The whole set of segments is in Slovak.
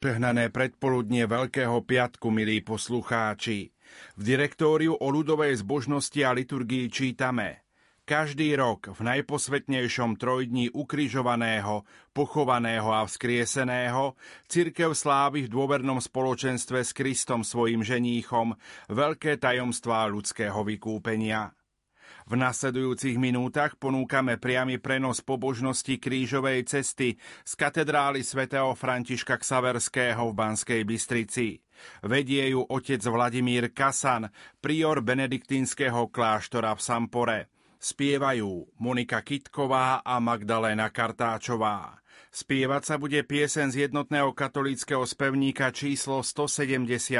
Žehnané predpoludnie Veľkého piatku, milí poslucháči. V direktóriu o ľudovej zbožnosti a liturgii čítame každý rok v najposvetnejšom trojdní ukrižovaného, pochovaného a vzkrieseného cirkev slávi v dôvernom spoločenstve s Kristom svojim ženíchom veľké tajomstvá ľudského vykúpenia. V nasledujúcich minútach ponúkame priamy prenos pobožnosti krížovej cesty z katedrály svätého Františka Ksaverského v Banskej Bystrici. Vedie ju otec Vladimír Kasan, prior benediktínskeho kláštora v Sampore. Spievajú Monika Kitková a Magdaléna Kartáčová. Spievať sa bude piesen z jednotného katolického spevníka číslo 178.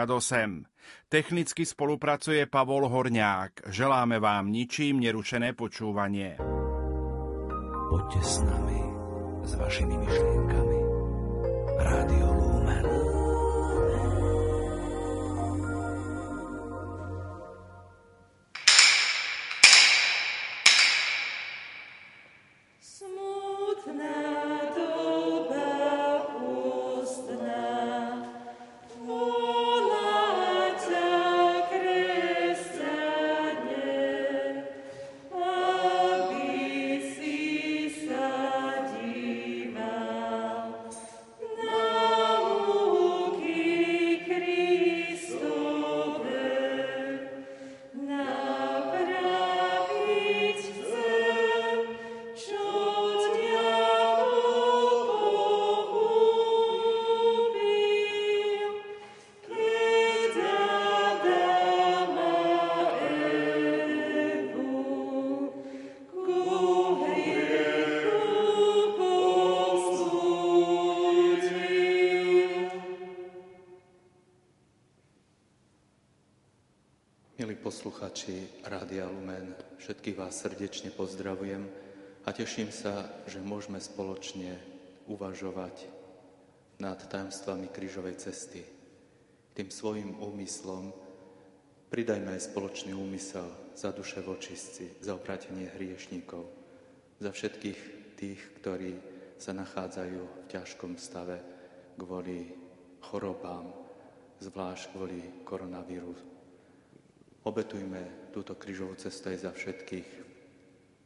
Technicky spolupracuje Pavol Horňák. Želáme vám ničím nerušené počúvanie. Poďte s nami, s vašimi myšlienkami. Rádio Lumen. Posluchači Rádia Lumen, všetkých vás srdečne pozdravujem a teším sa, že môžeme spoločne uvažovať nad tajomstvami krížovej cesty. Tým svojim úmyslom pridajme aj spoločný úmysel za duše vočistci, za obratenie hriešníkov, za všetkých tých, ktorí sa nachádzajú v ťažkom stave kvôli chorobám, zvlášť kvôli koronavírusu Obetujme túto krížovú cestu aj za všetkých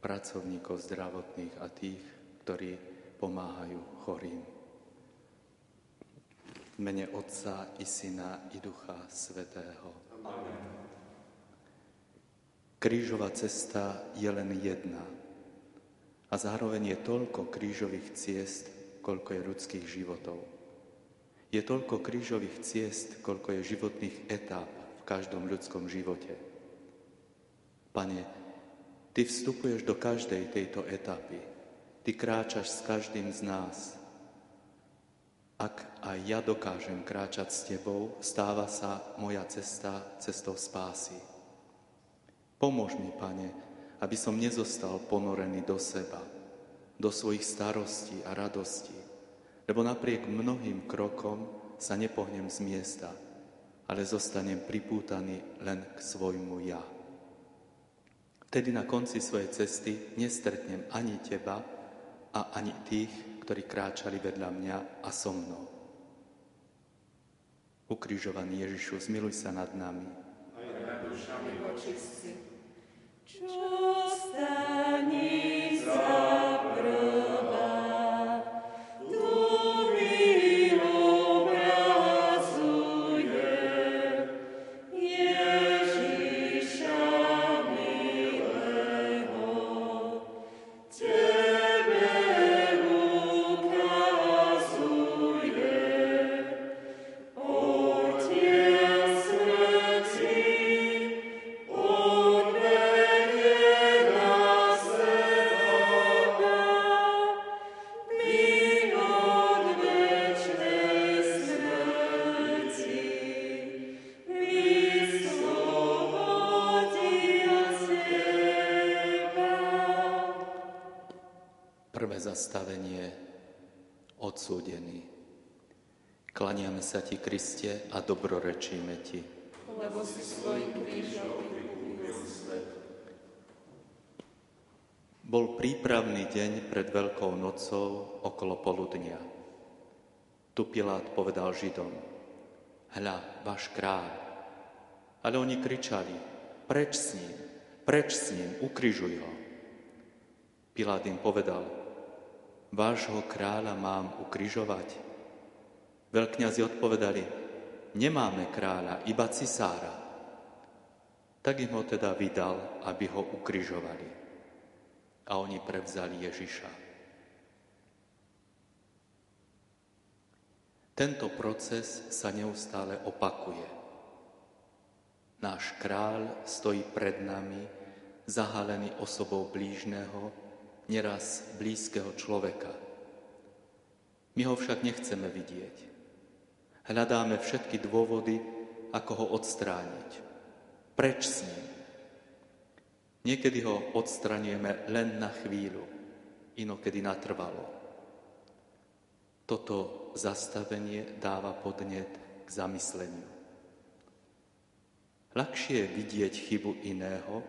pracovníkov zdravotných a tých, ktorí pomáhajú chorým. V mene Otca i Syna i Ducha Svetého. Amen. Krížová cesta je len jedna a zároveň je toľko krížových ciest, koľko je ľudských životov. Je toľko krížových ciest, koľko je životných etáp každom ľudskom živote. Pane, Ty vstupuješ do každej tejto etapy. Ty kráčaš s každým z nás. Ak aj ja dokážem kráčať s Tebou, stáva sa moja cesta cestou spásy. Pomôž mi, Pane, aby som nezostal ponorený do seba, do svojich starostí a radostí, lebo napriek mnohým krokom sa nepohnem z miesta – ale zostanem pripútaný len k svojmu ja. Vtedy na konci svojej cesty nestretnem ani teba a ani tých, ktorí kráčali vedľa mňa a so mnou. Ukrižovaný Ježišu, zmiluj sa nad nami. Aj nad dušami očistci. Čo stani dobrorečíme Ti. Lebo si svojim krížom. Bol prípravný deň pred Veľkou nocou okolo poludnia. Tu Pilát povedal Židom, hľa, váš kráľ. Ale oni kričali, preč s ním, preč s ním, ukrižuj ho. Pilát im povedal, vášho kráľa mám ukrižovať. Veľkňazi odpovedali, nemáme kráľa, iba cisára. Tak im ho teda vydal, aby ho ukrižovali. A oni prevzali Ježiša. Tento proces sa neustále opakuje. Náš kráľ stojí pred nami, zahalený osobou blížneho, neraz blízkeho človeka. My ho však nechceme vidieť. Hľadáme všetky dôvody, ako ho odstrániť. Preč s ním. Niekedy ho odstranieme len na chvíľu, inokedy natrvalo. Toto zastavenie dáva podnet k zamysleniu. Ľahšie je vidieť chybu iného,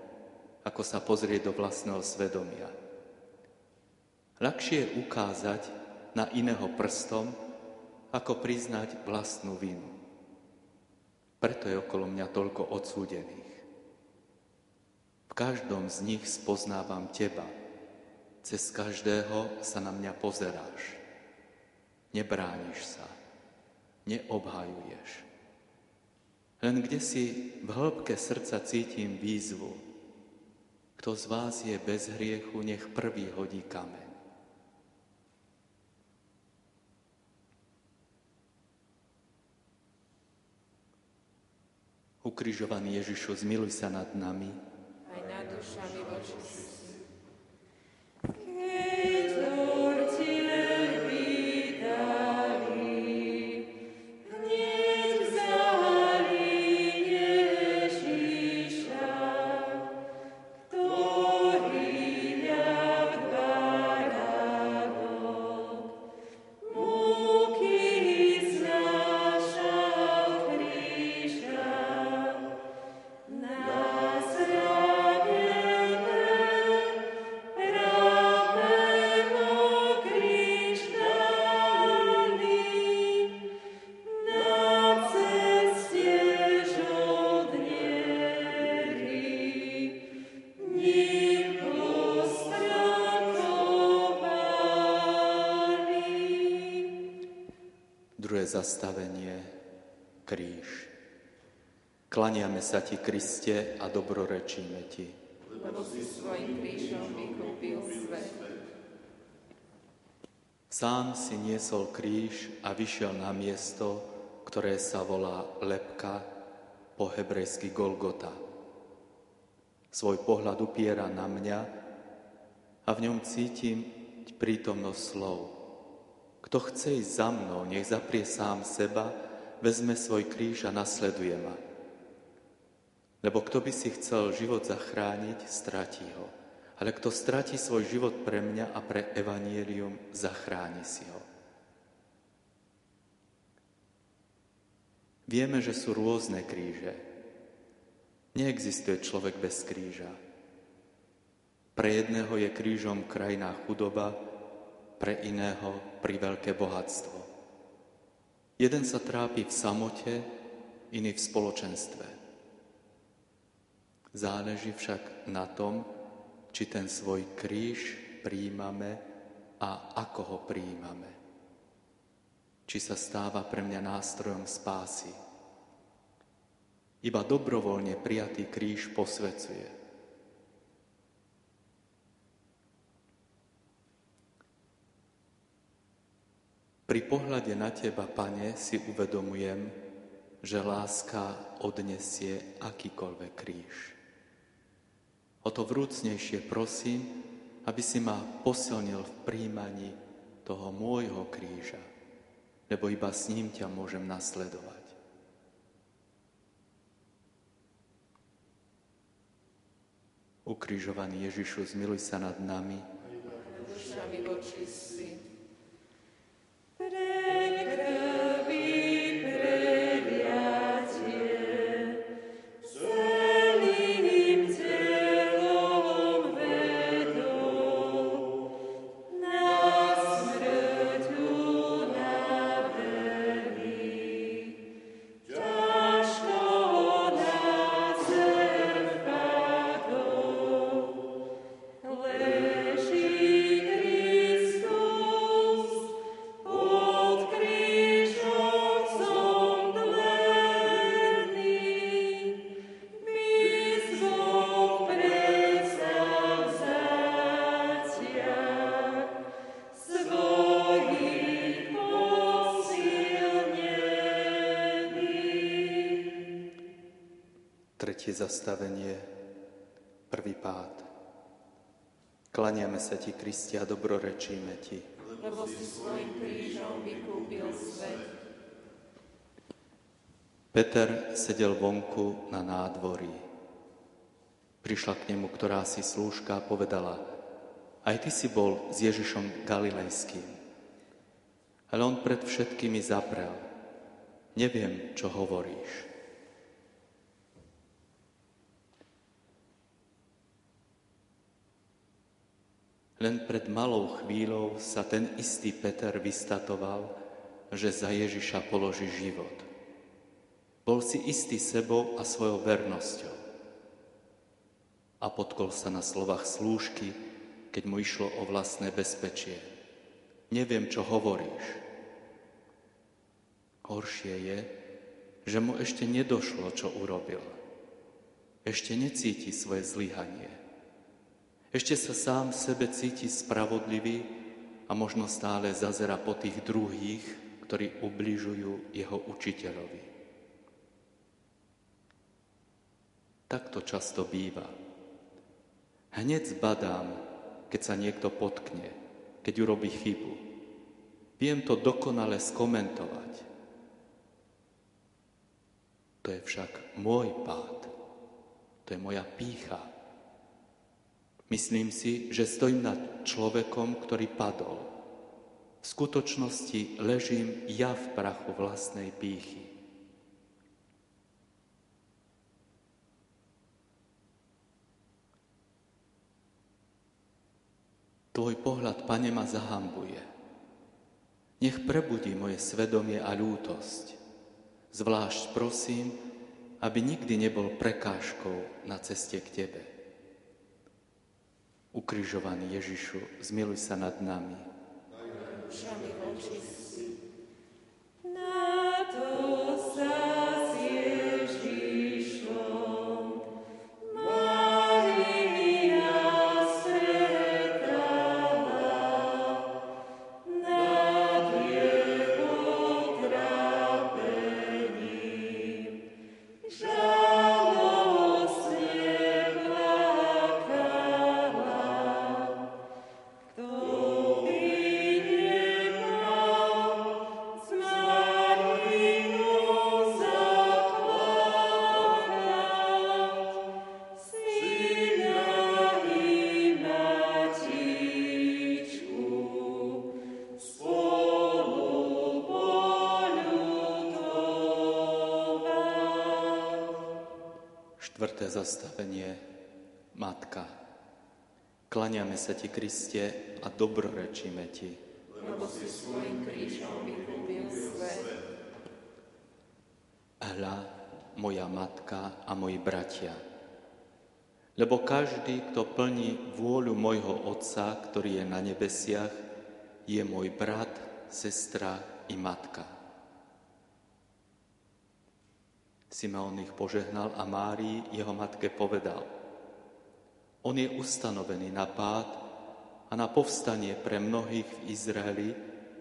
ako sa pozrieť do vlastného svedomia. Ľahšie je ukázať na iného prstom, ako priznať vlastnú vinu. Preto je okolo mňa toľko odsúdených. V každom z nich spoznávam teba. Cez každého sa na mňa pozeráš. Nebrániš sa, neobhajuješ. Len kde si v hĺbke srdca cítim výzvu. Kto z vás je bez hriechu, nech prvý hodí kameň. Ukrižovaný Ježišu, zmiluj sa nad nami. Aj nad dušami voči sa Ti, Kriste, a dobrorečíme Ti. Lebo si svojim krížom vykúpil svet. Sám si niesol kríž a vyšiel na miesto, ktoré sa volá Lepka, po hebrejsky Golgota. Svoj pohľad upiera na mňa a v ňom cítim prítomnosť slov. Kto chce ísť za mnou, nech zaprie sám seba, vezme svoj kríž a nasleduje ma. Lebo kto by si chcel život zachrániť, stratí ho. Ale kto stratí svoj život pre mňa a pre evanielium, zachráni si ho. Vieme, že sú rôzne kríže. Neexistuje človek bez kríža. Pre jedného je krížom krajná chudoba, pre iného pri veľké bohatstvo. Jeden sa trápi v samote, iný v spoločenstve. Záleží však na tom, či ten svoj kríž príjmame a ako ho príjmame. Či sa stáva pre mňa nástrojom spásy. Iba dobrovoľne prijatý kríž posvecuje. Pri pohľade na Teba, Pane, si uvedomujem, že láska odnesie akýkoľvek kríž. O to vrúcnejšie prosím, aby si ma posilnil v príjmaní toho môjho kríža, lebo iba s ním ťa môžem nasledovať. Ukrižovaný Ježišu, zmiluj sa nad nami. Dušami voči Tretie sa ti, Kristia, dobrorečíme ti. Lebo si svojim krížom vykúpil svet. Peter sedel vonku na nádvorí. Prišla k nemu, ktorá si slúžka, a povedala, aj ty si bol s Ježišom Galilejským. Ale on pred všetkými zaprel. Neviem, čo hovoríš. Len pred malou chvíľou sa ten istý Peter vystatoval, že za Ježiša položí život. Bol si istý sebou a svojou vernosťou. A potkol sa na slovách slúžky, keď mu išlo o vlastné bezpečie. Neviem, čo hovoríš. Horšie je, že mu ešte nedošlo, čo urobil. Ešte necíti svoje zlyhanie. Ešte sa sám sebe cíti spravodlivý a možno stále zazera po tých druhých, ktorí ubližujú jeho učiteľovi. Tak to často býva. Hneď zbadám, keď sa niekto potkne, keď urobí chybu. Viem to dokonale skomentovať. To je však môj pád. To je moja pícha. Myslím si, že stojím nad človekom, ktorý padol. V skutočnosti ležím ja v prachu vlastnej pýchy. Tvoj pohľad, Pane, ma zahambuje. Nech prebudí moje svedomie a ľútosť. Zvlášť prosím, aby nikdy nebol prekážkou na ceste k Tebe. Ukrižovaný Ježišu, zmiluj sa nad nami. Na to zastavenie Matka. Klaniame sa Ti, Kriste, a dobrorečíme Ti. Lebo si svojim krížom vykúpil svet. Hľa, moja matka a moji bratia. Lebo každý, kto plní vôľu mojho Otca, ktorý je na nebesiach, je môj brat, sestra i matka. Simeon ich požehnal a Márii, jeho matke, povedal On je ustanovený na pád a na povstanie pre mnohých v Izraeli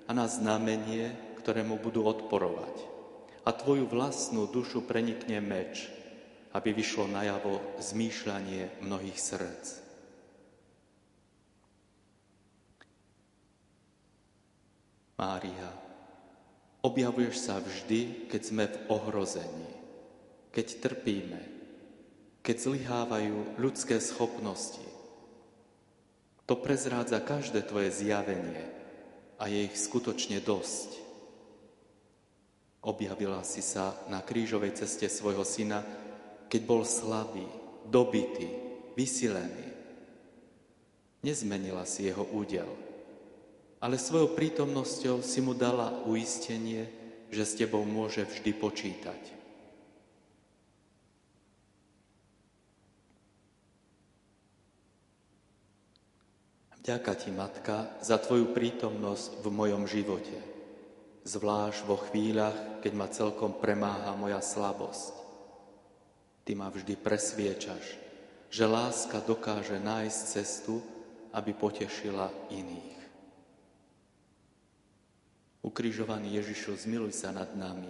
a na znamenie, ktorému budú odporovať. A tvoju vlastnú dušu prenikne meč, aby vyšlo najavo zmýšľanie mnohých srdc. Mária, objavuješ sa vždy, keď sme v ohrození keď trpíme, keď zlyhávajú ľudské schopnosti. To prezrádza každé tvoje zjavenie a je ich skutočne dosť. Objavila si sa na krížovej ceste svojho syna, keď bol slabý, dobitý, vysilený. Nezmenila si jeho údel, ale svojou prítomnosťou si mu dala uistenie, že s tebou môže vždy počítať. Ďaká ti, Matka, za tvoju prítomnosť v mojom živote, zvlášť vo chvíľach, keď ma celkom premáha moja slabosť. Ty ma vždy presviečaš, že láska dokáže nájsť cestu, aby potešila iných. Ukrižovaný Ježišu, zmiluj sa nad nami.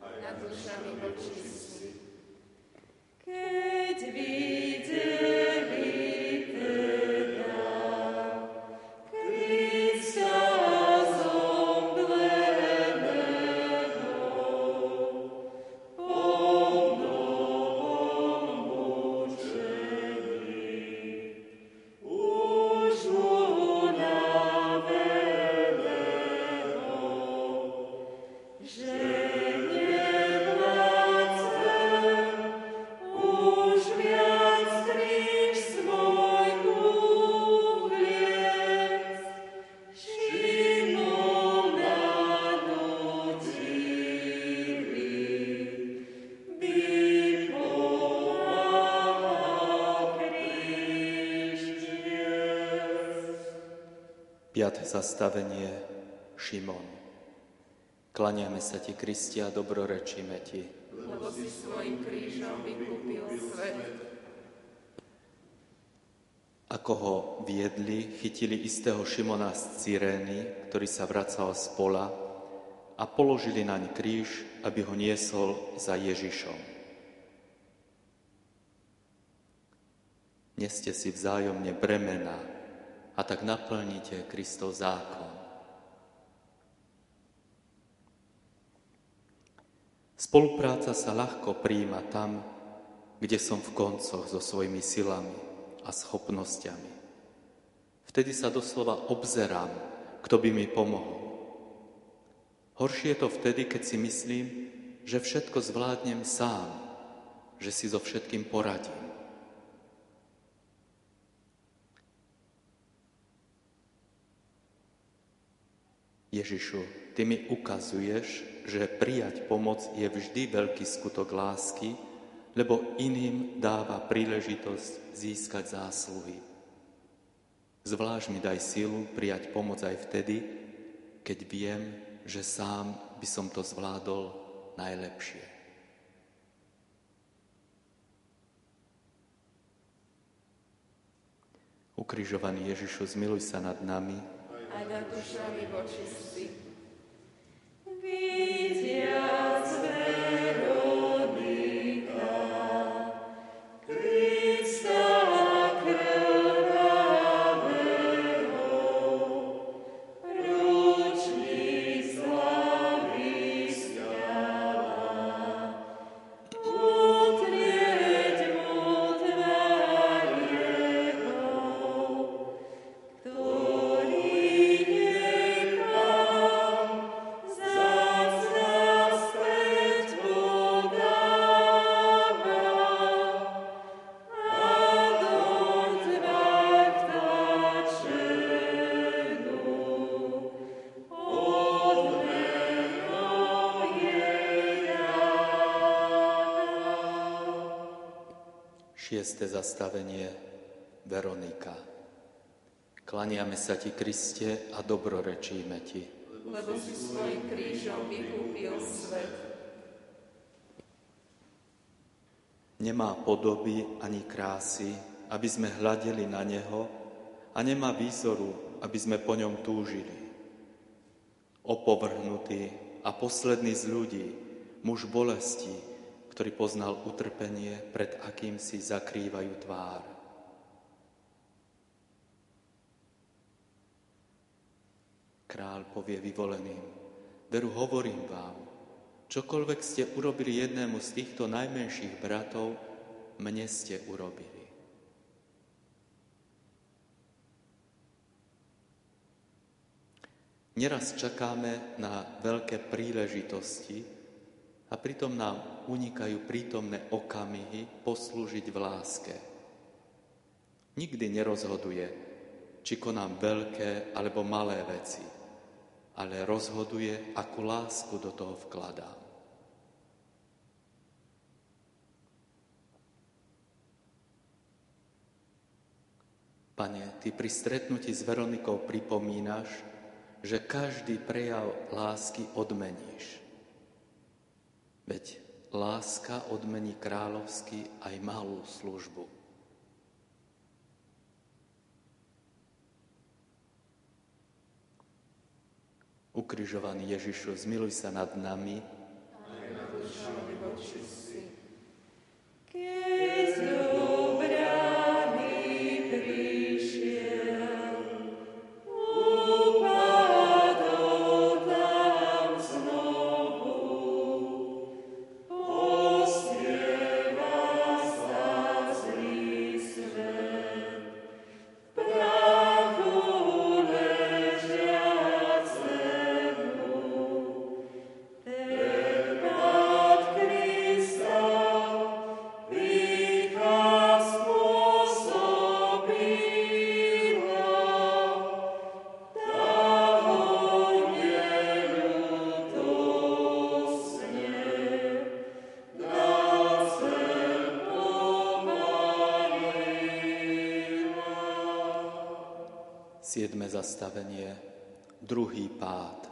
Nad dušami Piaté zastavenie Šimon. Klaniame sa ti, Kristia, dobrorečíme ti. Lebo si svojim krížom vykúpil svet. Ako ho viedli, chytili istého Šimona z Cyrény, ktorý sa vracal z pola a položili naň kríž, aby ho niesol za Ježišom. Neste si vzájomne bremena, a tak naplníte Kristov zákon. Spolupráca sa ľahko príjima tam, kde som v koncoch so svojimi silami a schopnosťami. Vtedy sa doslova obzerám, kto by mi pomohol. Horšie je to vtedy, keď si myslím, že všetko zvládnem sám, že si so všetkým poradím. Ježišu, Ty mi ukazuješ, že prijať pomoc je vždy veľký skutok lásky, lebo iným dáva príležitosť získať zásluhy. Zvlášť mi daj silu prijať pomoc aj vtedy, keď viem, že sám by som to zvládol najlepšie. Ukrižovaný Ježišu, zmiluj sa nad nami, aj nad dušami vočistí. Sa ti, Kriste, a dobrorečíme ti. Lebo si svojim krížom vykúpil svet. Nemá podoby ani krásy, aby sme hľadeli na neho a nemá výzoru, aby sme po ňom túžili. Opovrhnutý a posledný z ľudí, muž bolesti, ktorý poznal utrpenie, pred akým si zakrývajú tvár. Král povie vyvoleným, veru hovorím vám, čokoľvek ste urobili jednému z týchto najmenších bratov, mne ste urobili. Neraz čakáme na veľké príležitosti a pritom nám unikajú prítomné okamihy poslúžiť v láske. Nikdy nerozhoduje, či konám veľké alebo malé veci, ale rozhoduje, akú lásku do toho vkladám. Pane, Ty pri stretnutí s Veronikou pripomínaš, že každý prejav lásky odmeníš. Veď láska odmení kráľovsky aj malú službu. Ukrižovaný Ježišu, zmiluj sa nad nami. Keď Siedme zastavenie, druhý pád.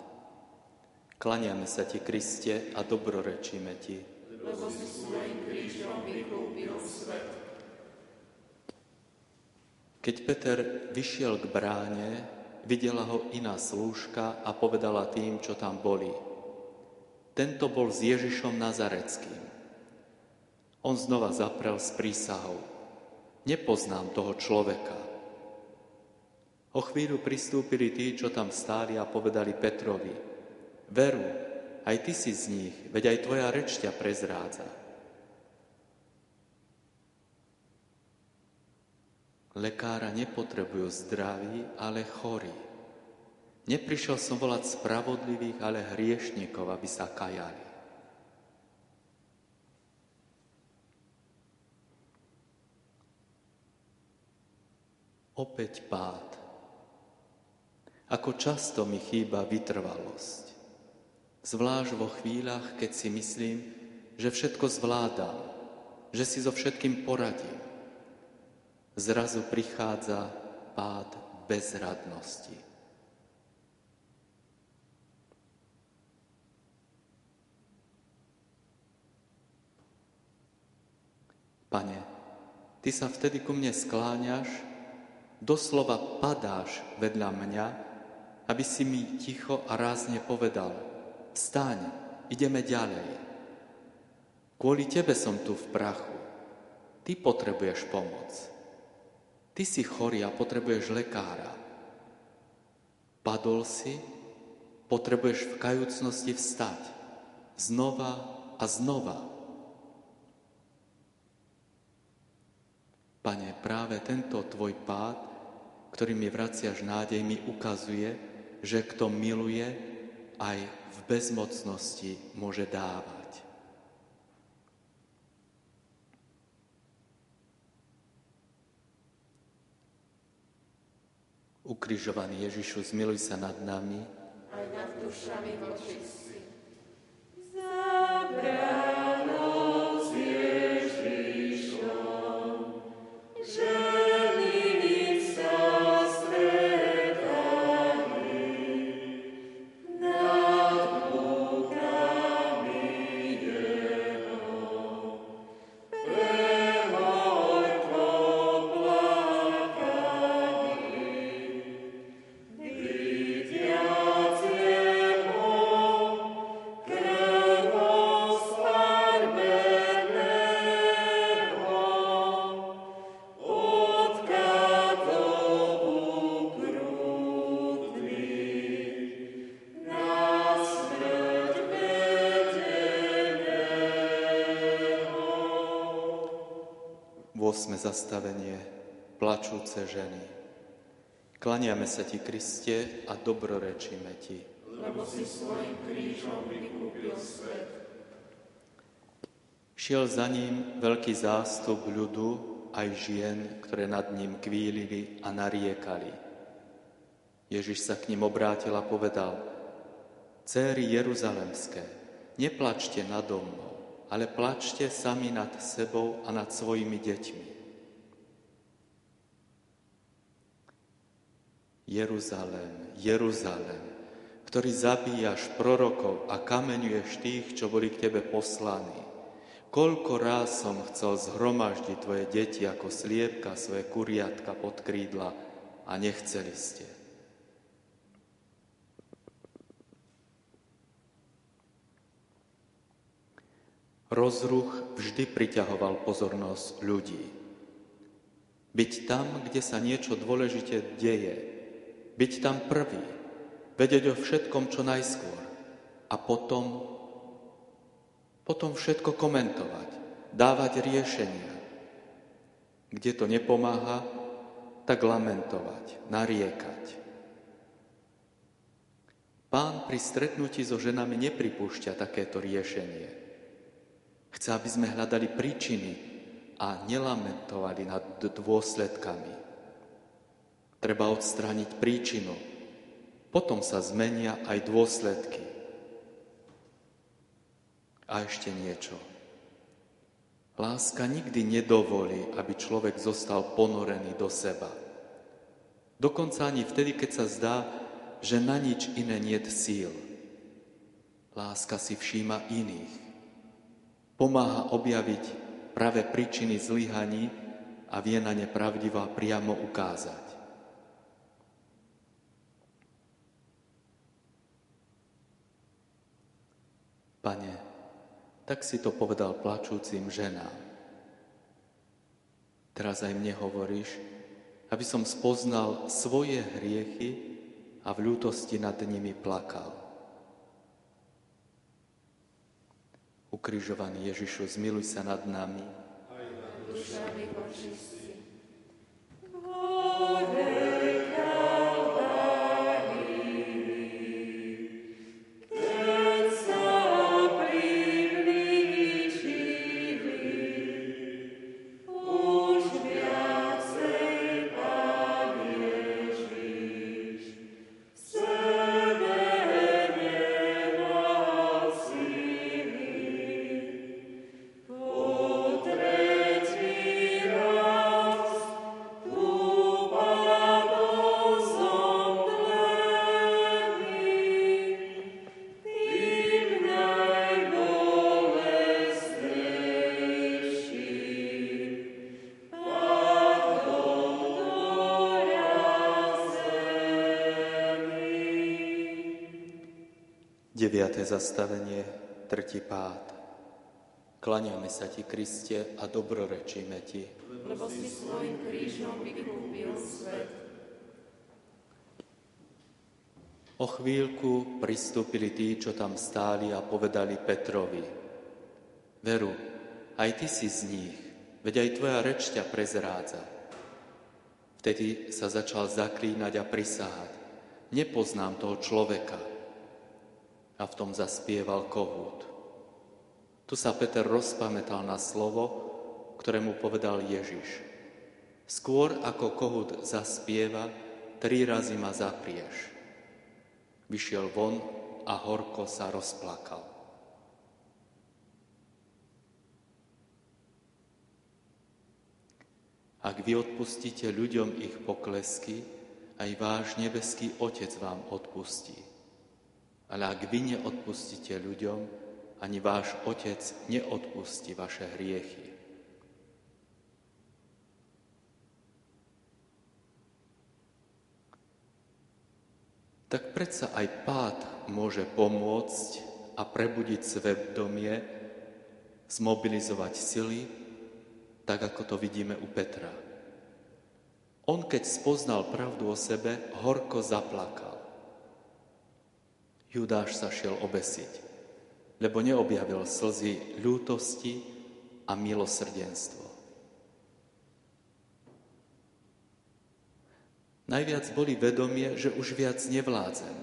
Klaniame sa ti, Kriste, a dobrorečíme ti. Lebo si svojim krížom vykúpil svet. Keď Peter vyšiel k bráne, videla ho iná slúžka a povedala tým, čo tam boli. Tento bol s Ježišom Nazareckým. On znova zaprel s prísahou. Nepoznám toho človeka. O chvíľu pristúpili tí, čo tam stáli a povedali Petrovi, veru, aj ty si z nich, veď aj tvoja reč ťa prezrádza. Lekára nepotrebujú zdraví, ale chorí. Neprišiel som volať spravodlivých, ale hriešnikov, aby sa kajali. Opäť pád. Ako často mi chýba vytrvalosť. Zvlášť vo chvíľach, keď si myslím, že všetko zvládam, že si so všetkým poradím. Zrazu prichádza pád bezradnosti. Pane, Ty sa vtedy ku mne skláňaš, doslova padáš vedľa mňa, aby si mi ticho a rázne povedal, vstaň, ideme ďalej. Kvôli Tebe som tu v prachu. Ty potrebuješ pomoc. Ty si chorý a potrebuješ lekára. Padol si, potrebuješ v kajúcnosti vstať. Znova a znova. Pane, práve tento tvoj pád, ktorý mi vraciaš nádej, mi ukazuje, že kto miluje, aj v bezmocnosti môže dávať. Ukrižovaný Ježišu, zmiluj sa nad nami. Aj nad dušami vočistí. Zabrano 8. zastavenie Plačúce ženy. Klaniame sa Ti, Kriste, a dobrorečíme Ti. Lebo si svojim krížom vykúpil svet. Šiel za ním veľký zástup ľudu, aj žien, ktoré nad ním kvílili a nariekali. Ježiš sa k ním obrátil a povedal, Céry Jeruzalemské, neplačte nado mnou, ale plačte sami nad sebou a nad svojimi deťmi. Jeruzalém, Jeruzalém, ktorý zabíjaš prorokov a kameňuješ tých, čo boli k tebe poslaní. Koľko ráz som chcel zhromaždiť tvoje deti ako sliepka svoje kuriatka pod krídla a nechceli ste. Rozruch vždy priťahoval pozornosť ľudí. Byť tam, kde sa niečo dôležite deje, byť tam prvý, vedieť o všetkom čo najskôr a potom, potom všetko komentovať, dávať riešenia. Kde to nepomáha, tak lamentovať, nariekať. Pán pri stretnutí so ženami nepripúšťa takéto riešenie. Chce, aby sme hľadali príčiny a nelamentovali nad dôsledkami. Treba odstrániť príčinu, potom sa zmenia aj dôsledky. A ešte niečo. Láska nikdy nedovolí, aby človek zostal ponorený do seba. Dokonca ani vtedy, keď sa zdá, že na nič iné nie síl. Láska si všíma iných. Pomáha objaviť práve príčiny zlyhaní a vie na ne pravdivo priamo ukázať. Pane, tak si to povedal plačúcim ženám. Teraz aj mne hovoríš, aby som spoznal svoje hriechy a v ľútosti nad nimi plakal. Ukrižovaný Ježišu, zmiluj sa nad nami. Aj nad dušami Deviate zastavenie, tretí pád. Klaňame sa Ti, Kriste, a dobrorečíme Ti. Lebo si svojim krížom vykúpil svet. O chvíľku pristúpili tí, čo tam stáli a povedali Petrovi. Veru, aj ty si z nich, veď aj tvoja reč ťa prezrádza. Vtedy sa začal zaklínať a prisahať. Nepoznám toho človeka v tom zaspieval kohút. Tu sa Peter rozpamätal na slovo, ktoré mu povedal Ježiš. Skôr ako kohút zaspieva, tri razy ma zaprieš. Vyšiel von a horko sa rozplakal. Ak vy odpustíte ľuďom ich poklesky, aj váš nebeský Otec vám odpustí. Ale ak vy neodpustíte ľuďom, ani váš Otec neodpustí vaše hriechy. Tak predsa aj pád môže pomôcť a prebudiť svedomie, zmobilizovať sily, tak ako to vidíme u Petra. On, keď spoznal pravdu o sebe, horko zaplakal. Judáš sa šiel obesiť, lebo neobjavil slzy ľútosti a milosrdenstvo. Najviac boli vedomie, že už viac nevládzem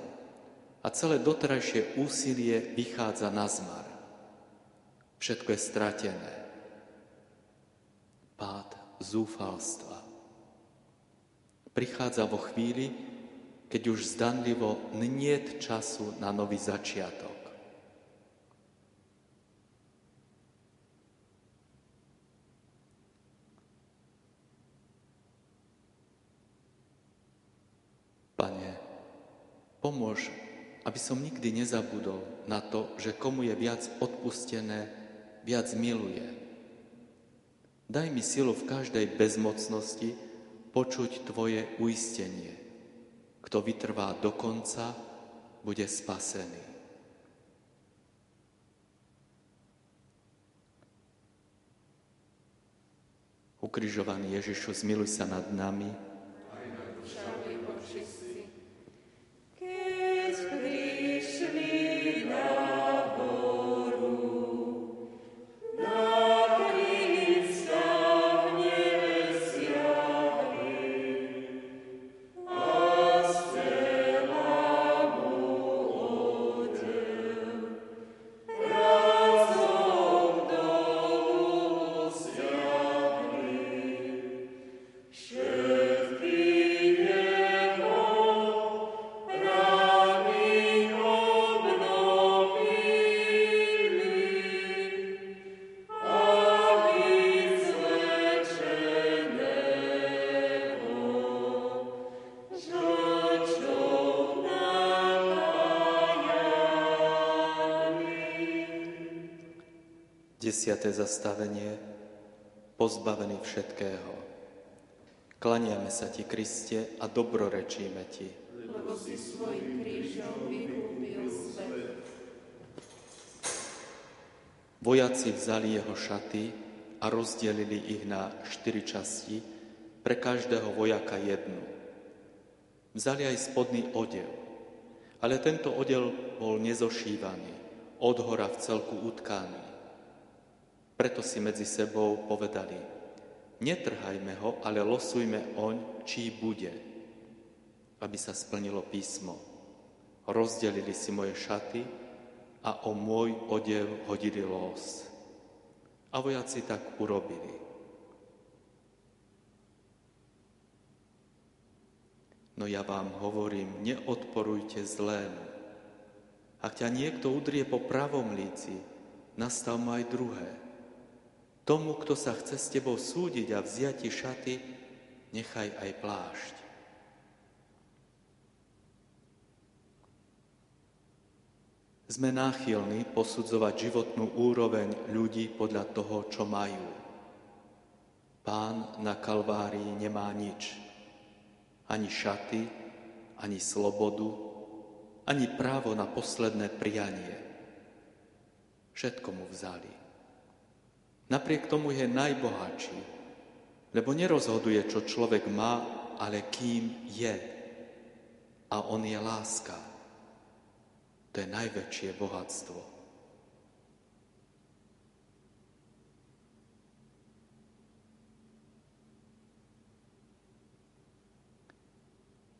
a celé doterajšie úsilie vychádza na zmar. Všetko je stratené. Pád zúfalstva. Prichádza vo chvíli, keď už zdanlivo niet času na nový začiatok. Pane, pomôž, aby som nikdy nezabudol na to, že komu je viac odpustené, viac miluje. Daj mi silu v každej bezmocnosti počuť Tvoje uistenie kto vytrvá do konca, bude spasený. Ukrižovaný Ježišu, zmiluj sa nad nami. Zastavenie, pozbavený všetkého. Klaniame sa Ti, Kriste, a dobrorečíme Ti. Lebo si svojim krížom vykúpil svet. Vojaci vzali jeho šaty a rozdelili ich na štyri časti, pre každého vojaka jednu. Vzali aj spodný odev, ale tento odev bol nezošívaný, od hora v celku utkaný. Preto si medzi sebou povedali, netrhajme ho, ale losujme oň, čí bude, aby sa splnilo písmo. Rozdelili si moje šaty a o môj odev hodili los. A vojaci tak urobili. No ja vám hovorím, neodporujte zlému. Ak ťa niekto udrie po pravom líci, nastav mu aj druhé. Tomu, kto sa chce s tebou súdiť a vziať ti šaty, nechaj aj plášť. Sme náchylní posudzovať životnú úroveň ľudí podľa toho, čo majú. Pán na Kalvárii nemá nič. Ani šaty, ani slobodu, ani právo na posledné prianie. Všetko mu vzali. Napriek tomu je najbohatší, lebo nerozhoduje, čo človek má, ale kým je. A on je láska. To je najväčšie bohatstvo.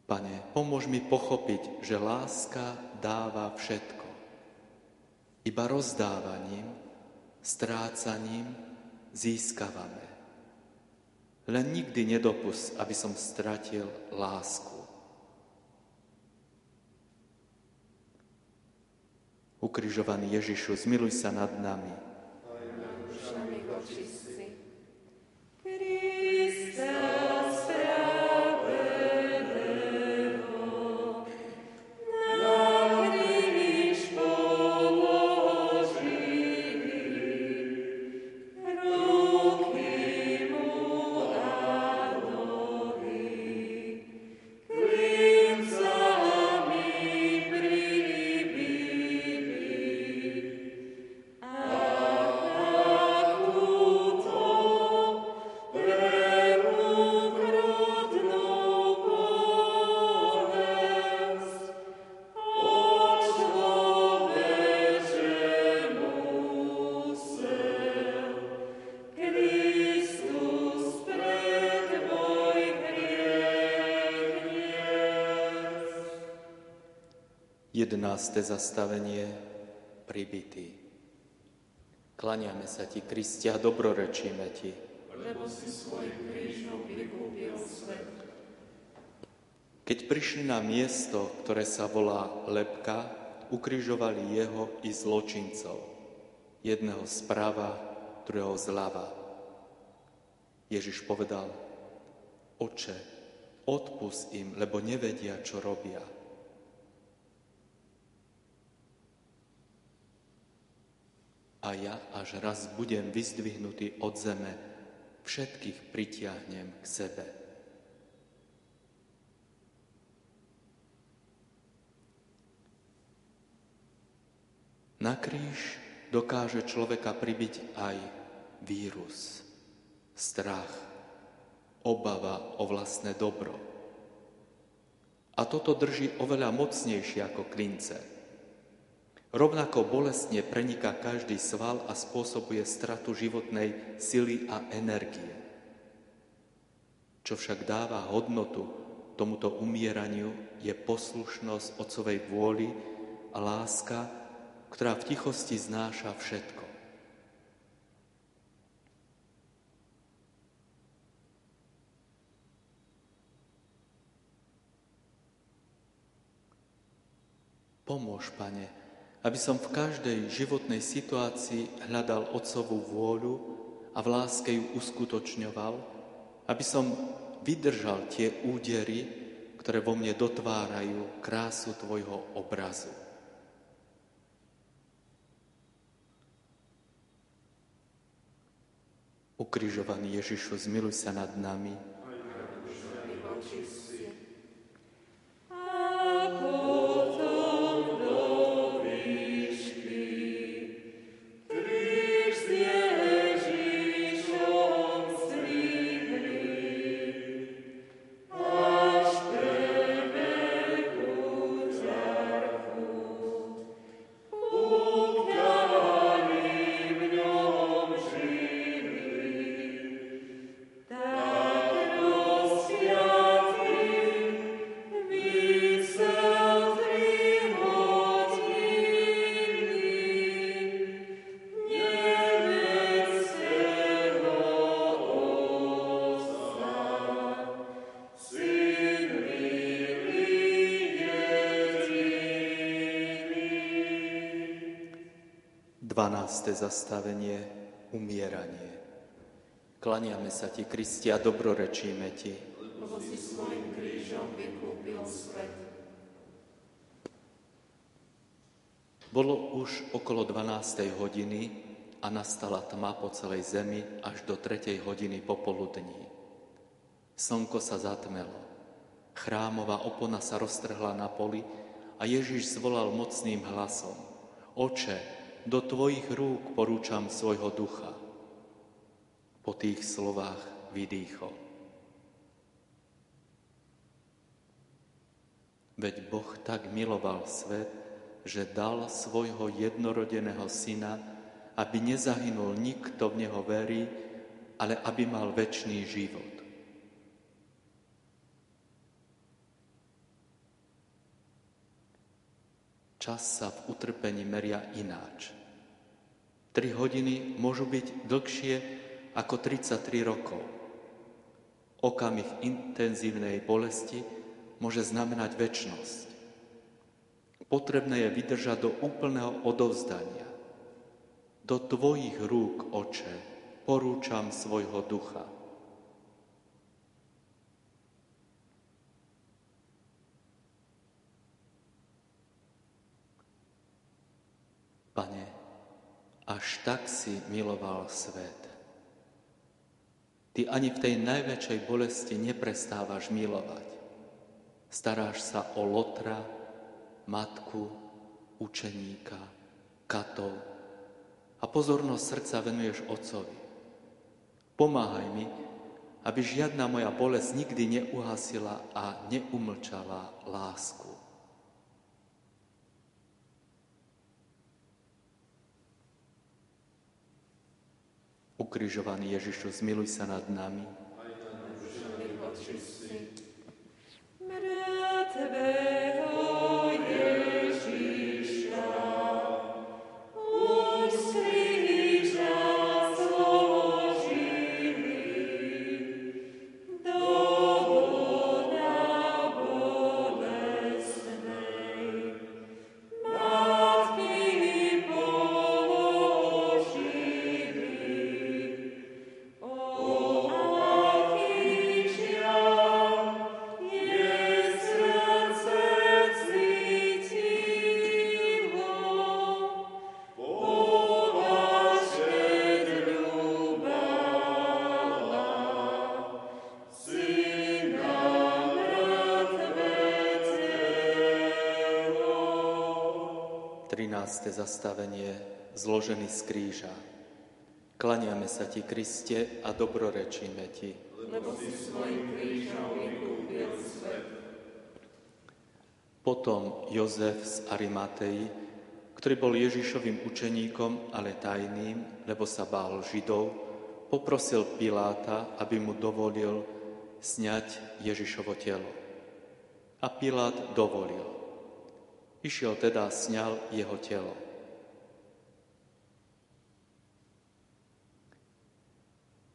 Pane, pomôž mi pochopiť, že láska dáva všetko. Iba rozdávaním strácaním získavame. Len nikdy nedopust, aby som stratil lásku. Ukrižovaný Ježišu, zmiluj sa nad nami. Jedenácté zastavenie pribitý. Klaniame sa Ti, Kristi, a dobrorečíme Ti. Lebo si svojim krížom vykúpil svet. Keď prišli na miesto, ktoré sa volá Lepka, ukrižovali jeho i zločincov. Jedného zprava, druhého zľava. Ježiš povedal, Oče, odpust im, lebo nevedia, čo robia. a ja až raz budem vyzdvihnutý od zeme, všetkých pritiahnem k sebe. Na kríž dokáže človeka pribiť aj vírus, strach, obava o vlastné dobro. A toto drží oveľa mocnejšie ako klince. Rovnako bolestne preniká každý sval a spôsobuje stratu životnej sily a energie. Čo však dáva hodnotu tomuto umieraniu je poslušnosť Otcovej vôli a láska, ktorá v tichosti znáša všetko. Pomôž, Pane, aby som v každej životnej situácii hľadal Otcovú vôľu a v láske ju uskutočňoval, aby som vydržal tie údery, ktoré vo mne dotvárajú krásu Tvojho obrazu. Ukrižovaný Ježišu, zmiluj sa nad nami. Zastavenie umieranie. Klaniame sa Ti, Kristi, a dobrorečíme Ti. Lebo si svojim krížom vykúpil svet. Bolo už okolo 12. hodiny a nastala tma po celej zemi až do 3. hodiny popoludní. Slnko sa zatmelo. Chrámová opona sa roztrhla na poli a Ježiš zvolal mocným hlasom. Oče, do tvojich rúk porúčam svojho ducha. Po tých slovách vydýchol. Veď Boh tak miloval svet, že dal svojho jednorodeného syna, aby nezahynul nikto v neho verí, ale aby mal väčší život. Čas sa v utrpení meria ináč. Tri hodiny môžu byť dlhšie ako 33 rokov. Okamih intenzívnej bolesti môže znamenať väčnosť. Potrebné je vydržať do úplného odovzdania. Do tvojich rúk, oče, porúčam svojho ducha. Pane, až tak si miloval svet. Ty ani v tej najväčšej bolesti neprestávaš milovať. Staráš sa o Lotra, matku, učeníka, katov a pozornosť srdca venuješ Otcovi. Pomáhaj mi, aby žiadna moja bolesť nikdy neuhasila a neumlčala lásku. Ukrižovaný Ježišu, zmiluj sa nad nami. Mŕtvého zastavenie zložený z kríža. Klaniame sa Ti, Kriste, a dobrorečíme Ti. Lebo si svojim krížom vykúpil svet. Potom Jozef z Arimatei, ktorý bol Ježišovým učeníkom, ale tajným, lebo sa bál Židov, poprosil Piláta, aby mu dovolil sňať Ježišovo telo. A Pilát dovolil. Išiel teda a sňal jeho telo.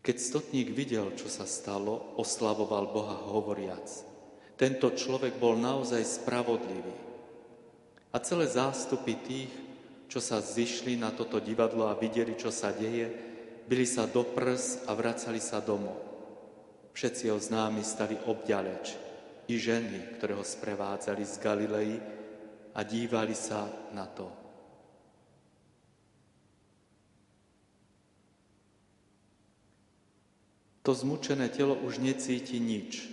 Keď stotník videl, čo sa stalo, oslavoval Boha hovoriac. Tento človek bol naozaj spravodlivý. A celé zástupy tých, čo sa zišli na toto divadlo a videli, čo sa deje, byli sa do prs a vracali sa domov. Všetci ho známi stali obďaleč, i ženy, ktoré ho sprevádzali z Galilei, a dívali sa na to. To zmučené telo už necíti nič.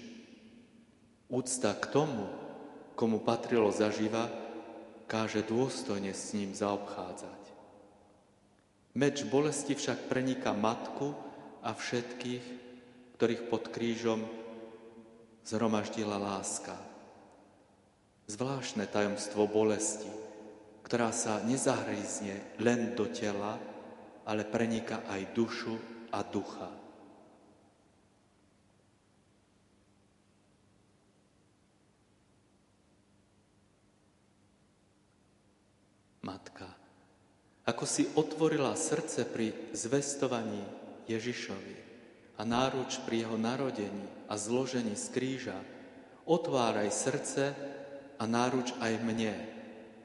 Úcta k tomu, komu patrilo zaživa, káže dôstojne s ním zaobchádzať. Meč bolesti však preniká matku a všetkých, ktorých pod krížom zhromaždila láska. Zvláštne tajomstvo bolesti, ktorá sa nezahryzne len do tela, ale preniká aj dušu a ducha. Matka, ako si otvorila srdce pri zvestovaní Ježišovi a náruč pri jeho narodení a zložení z kríža, otváraj srdce a náruč aj mne,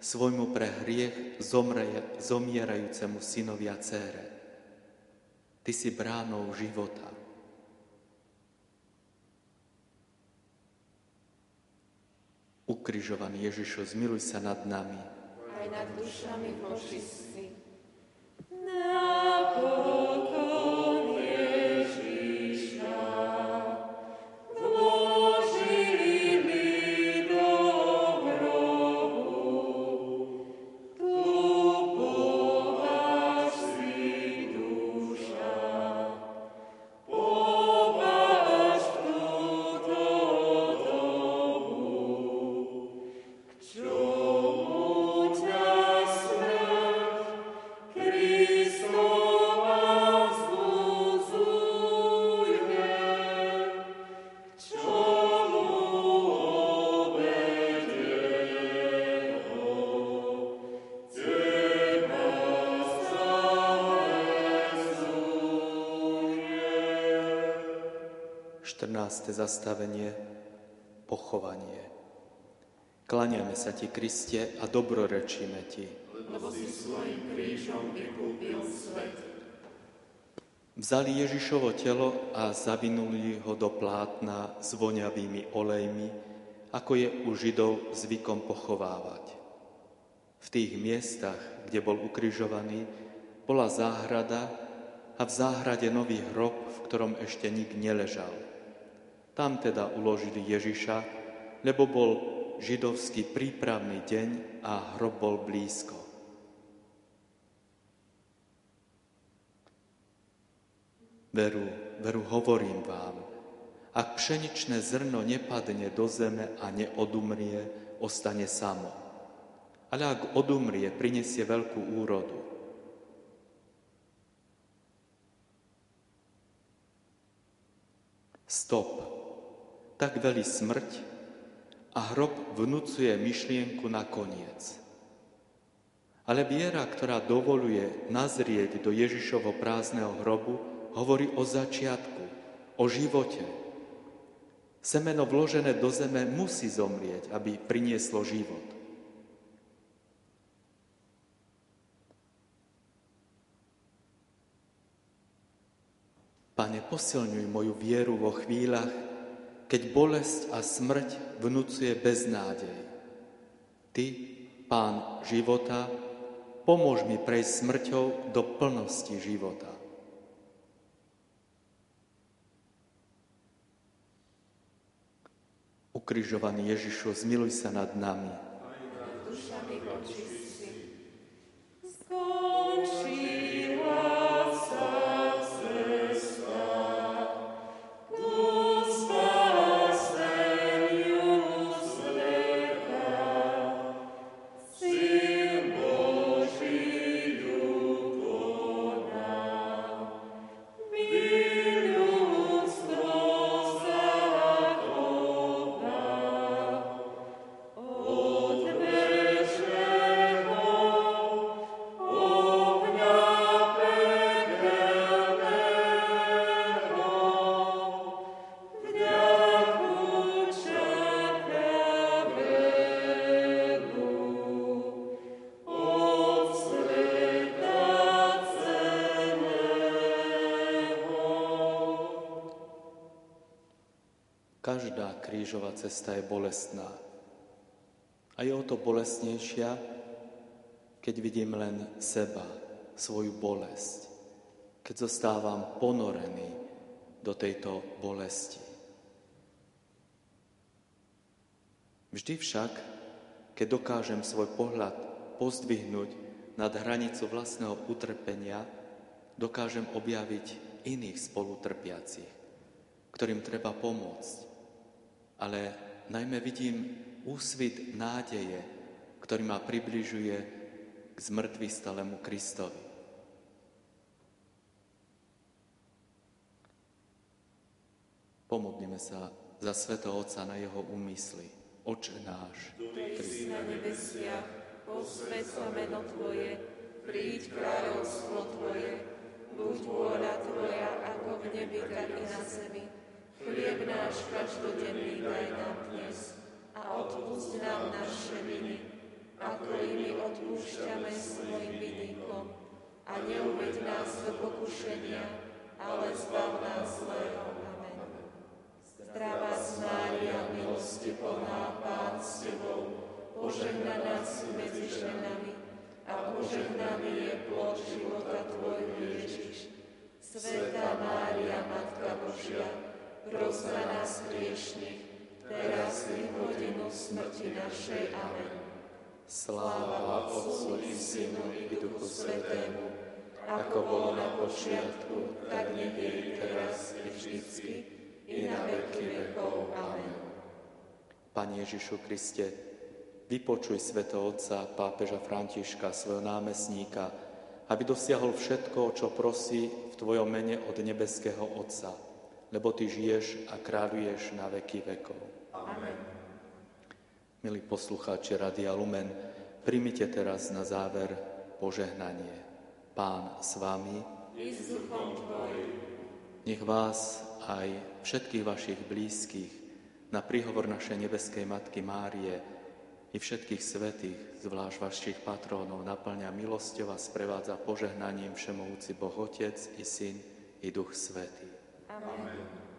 svojmu pre hriech zomreje, zomierajúcemu synovi a cére. Ty si bránou života. Ukrižovaný Ježišo, zmiluj sa nad nami. Aj nad dušami vočistí. Napokon zastavenie pochovanie. Klaniame sa Ti, Kriste, a dobrorečíme Ti. Lebo si svojim krížom vykúpil svet. Vzali Ježišovo telo a zavinuli ho do plátna s voňavými olejmi, ako je u Židov zvykom pochovávať. V tých miestach, kde bol ukrižovaný, bola záhrada a v záhrade nový hrob, v ktorom ešte nik neležal. Tam teda uložili Ježiša, lebo bol židovský prípravný deň a hrob bol blízko. Veru, veru hovorím vám, ak pšeničné zrno nepadne do zeme a neodumrie, ostane samo. Ale ak odumrie, prinesie veľkú úrodu. Stop tak velí smrť a hrob vnúcuje myšlienku na koniec. Ale viera, ktorá dovoluje nazrieť do Ježišovo prázdneho hrobu, hovorí o začiatku, o živote. Semeno vložené do zeme musí zomrieť, aby prinieslo život. Pane, posilňuj moju vieru vo chvíľach, keď bolesť a smrť vnúcuje beznádej. Ty, Pán života, pomôž mi prejsť smrťou do plnosti života. Ukrižovaný Ježišu, zmiluj sa nad nami. Cesta je bolestná. A je o to bolestnejšia, keď vidím len seba, svoju bolesť. Keď zostávam ponorený do tejto bolesti. Vždy však, keď dokážem svoj pohľad pozdvihnúť nad hranicu vlastného utrpenia, dokážem objaviť iných spolutrpiacich, ktorým treba pomôcť. Ale najmä vidím úsvit nádeje, ktorý ma približuje k zmrtvý stalému Kristovi. Pomodlíme sa za Svetého Otca na jeho úmysly. Oče náš, ktorý si na nebesiach, posved sa meno Tvoje, príď kráľovstvo Tvoje, buď vôľa Tvoja, ako v nebi, tak i na zemi. Chlieb náš každodenný daj nám dnes a odpúsť nám naše viny, ako i my odpúšťame svojim vinníkom. A neuveď nás do pokušenia, ale zbav nás zlého. Zdravá Mária, milosti plná, Pán s Tebou, požehnaná si medzi ženami a požehnaný je plod života Tvojho Ježiš. Svetá Mária, Matka Božia, pros nás hriešných, teraz i hodinu smrti našej. Amen. Sláva Otcu i Synu i Duchu Svetému, ako bolo na počiatku, tak nech je teraz i vždycky, i na veky vekov. Amen. Pane Ježišu Kriste, vypočuj Sveto Otca, pápeža Františka, svojho námestníka, aby dosiahol všetko, čo prosí v Tvojom mene od nebeského Otca, lebo Ty žiješ a kráľuješ na veky vekov. Amen. Milí poslucháči Radia Lumen, primite teraz na záver požehnanie. Pán s vami. Nech vás aj všetkých vašich blízkych na príhovor našej nebeskej Matky Márie i všetkých svetých, zvlášť vašich patrónov, naplňa milosťou a sprevádza požehnaním Všemovúci Boh Otec i Syn i Duch Svetý. Amen.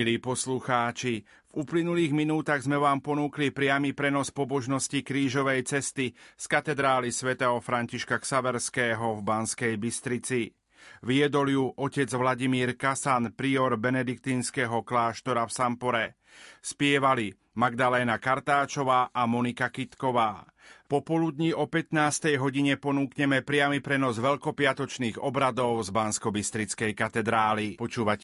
Milí poslucháči, v uplynulých minútach sme vám ponúkli priamy prenos pobožnosti krížovej cesty z katedrály svätého Františka Ksaverského v Banskej Bystrici. Viedol ju otec Vladimír Kasan, prior benediktínskeho kláštora v Sampore. Spievali Magdaléna Kartáčová a Monika Kitková. Popoludní o 15. hodine ponúkneme priamy prenos veľkopiatočných obradov z Bansko-Bystrickej katedrály. Počúvať